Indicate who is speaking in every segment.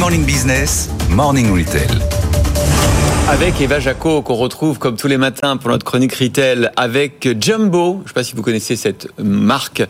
Speaker 1: Morning Business, Morning Retail.
Speaker 2: Avec Eva Jaco, qu'on retrouve comme tous les matins pour notre chronique retail, avec Jumbo. Je ne sais pas si vous connaissez cette marque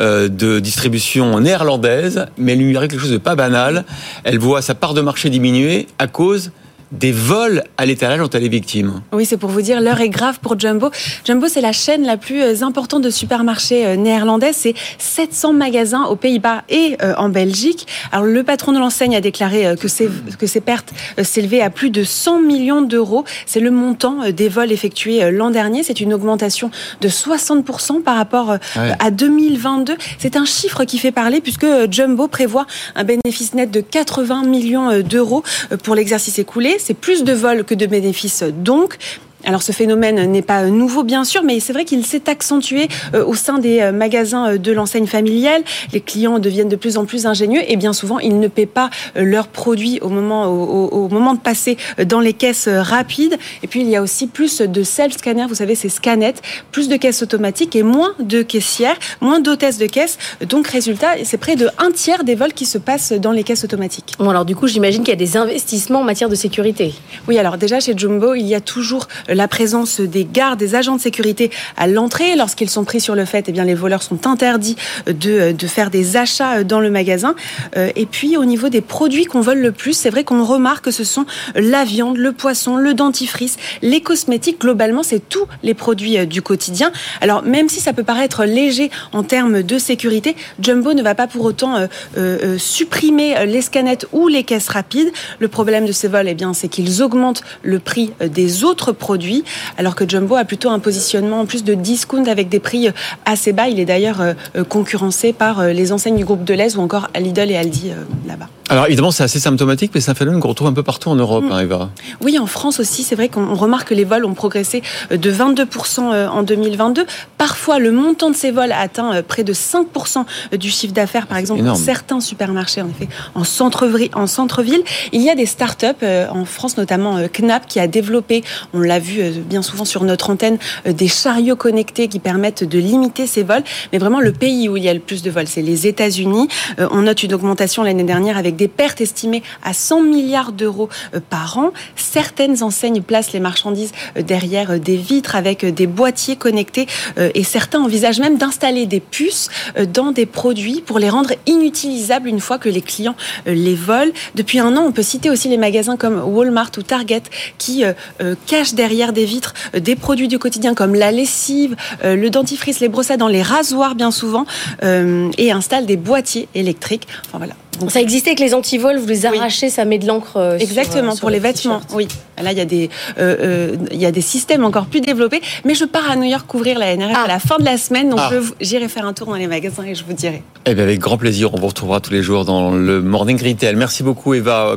Speaker 2: euh, de distribution néerlandaise, mais elle lui quelque chose de pas banal. Elle voit sa part de marché diminuer à cause des vols à l'étalage dont elle est victime.
Speaker 3: Oui, c'est pour vous dire, l'heure est grave pour Jumbo. Jumbo, c'est la chaîne la plus euh, importante de supermarchés euh, néerlandais. C'est 700 magasins aux Pays-Bas et euh, en Belgique. Alors, le patron de l'enseigne a déclaré que ses, que ses pertes s'élevaient à plus de 100 millions d'euros. C'est le montant des vols effectués l'an dernier. C'est une augmentation de 60% par rapport ouais. à 2022. C'est un chiffre qui fait parler puisque Jumbo prévoit un bénéfice net de 80 millions d'euros pour l'exercice écoulé c'est plus de vols que de bénéfices donc. Alors ce phénomène n'est pas nouveau bien sûr, mais c'est vrai qu'il s'est accentué euh, au sein des euh, magasins de l'enseigne familiale. Les clients deviennent de plus en plus ingénieux et bien souvent ils ne paient pas euh, leurs produits au moment, au, au moment de passer dans les caisses rapides. Et puis il y a aussi plus de self-scanners, vous savez ces scanettes, plus de caisses automatiques et moins de caissières, moins d'hôtesses de caisse. Donc résultat, c'est près de un tiers des vols qui se passent dans les caisses automatiques.
Speaker 4: Bon alors du coup j'imagine qu'il y a des investissements en matière de sécurité.
Speaker 3: Oui alors déjà chez Jumbo il y a toujours la présence des gardes, des agents de sécurité à l'entrée. Lorsqu'ils sont pris sur le fait, eh bien, les voleurs sont interdits de, de faire des achats dans le magasin. Et puis, au niveau des produits qu'on vole le plus, c'est vrai qu'on remarque que ce sont la viande, le poisson, le dentifrice, les cosmétiques. Globalement, c'est tous les produits du quotidien. Alors, même si ça peut paraître léger en termes de sécurité, Jumbo ne va pas pour autant euh, euh, supprimer les scanettes ou les caisses rapides. Le problème de ces vols, eh bien, c'est qu'ils augmentent le prix des autres produits alors que Jumbo a plutôt un positionnement en plus de discount avec des prix assez bas. Il est d'ailleurs concurrencé par les enseignes du groupe Deleuze ou encore Lidl et Aldi là-bas.
Speaker 2: Alors évidemment, c'est assez symptomatique, mais c'est un phénomène qu'on retrouve un peu partout en Europe, mmh. hein, Eva.
Speaker 3: Oui, en France aussi, c'est vrai qu'on remarque que les vols ont progressé de 22% en 2022. Parfois, le montant de ces vols atteint près de 5% du chiffre d'affaires, par exemple, dans certains supermarchés, en effet, en centre-ville. En centre Il y a des startups, en France notamment Knap, qui a développé, on l'a vu bien souvent sur notre antenne, des chariots connectés qui permettent de limiter ces vols. Mais vraiment, le pays où il y a le plus de vols, c'est les États-Unis. On note une augmentation l'année dernière avec des pertes estimées à 100 milliards d'euros par an. Certaines enseignes placent les marchandises derrière des vitres avec des boîtiers connectés et certains envisagent même d'installer des puces dans des produits pour les rendre inutilisables une fois que les clients les volent. Depuis un an, on peut citer aussi les magasins comme Walmart ou Target qui cachent derrière des vitres des produits du quotidien comme la lessive, le dentifrice, les brosses à dents, les rasoirs bien souvent et installent des boîtiers électriques. Enfin voilà.
Speaker 4: Ça existait avec les antivols, vous les arrachez, oui. ça met de l'encre. Euh,
Speaker 3: Exactement,
Speaker 4: sur,
Speaker 3: pour les vêtements. Oui. Là, il y, a des, euh, euh, il y a des systèmes encore plus développés. Mais je pars à New York couvrir la NRF ah. à la fin de la semaine. Donc, ah. j'irai faire un tour dans les magasins et je vous dirai.
Speaker 2: Eh bien, avec grand plaisir. On vous retrouvera tous les jours dans le Morning Retail. Merci beaucoup, Eva.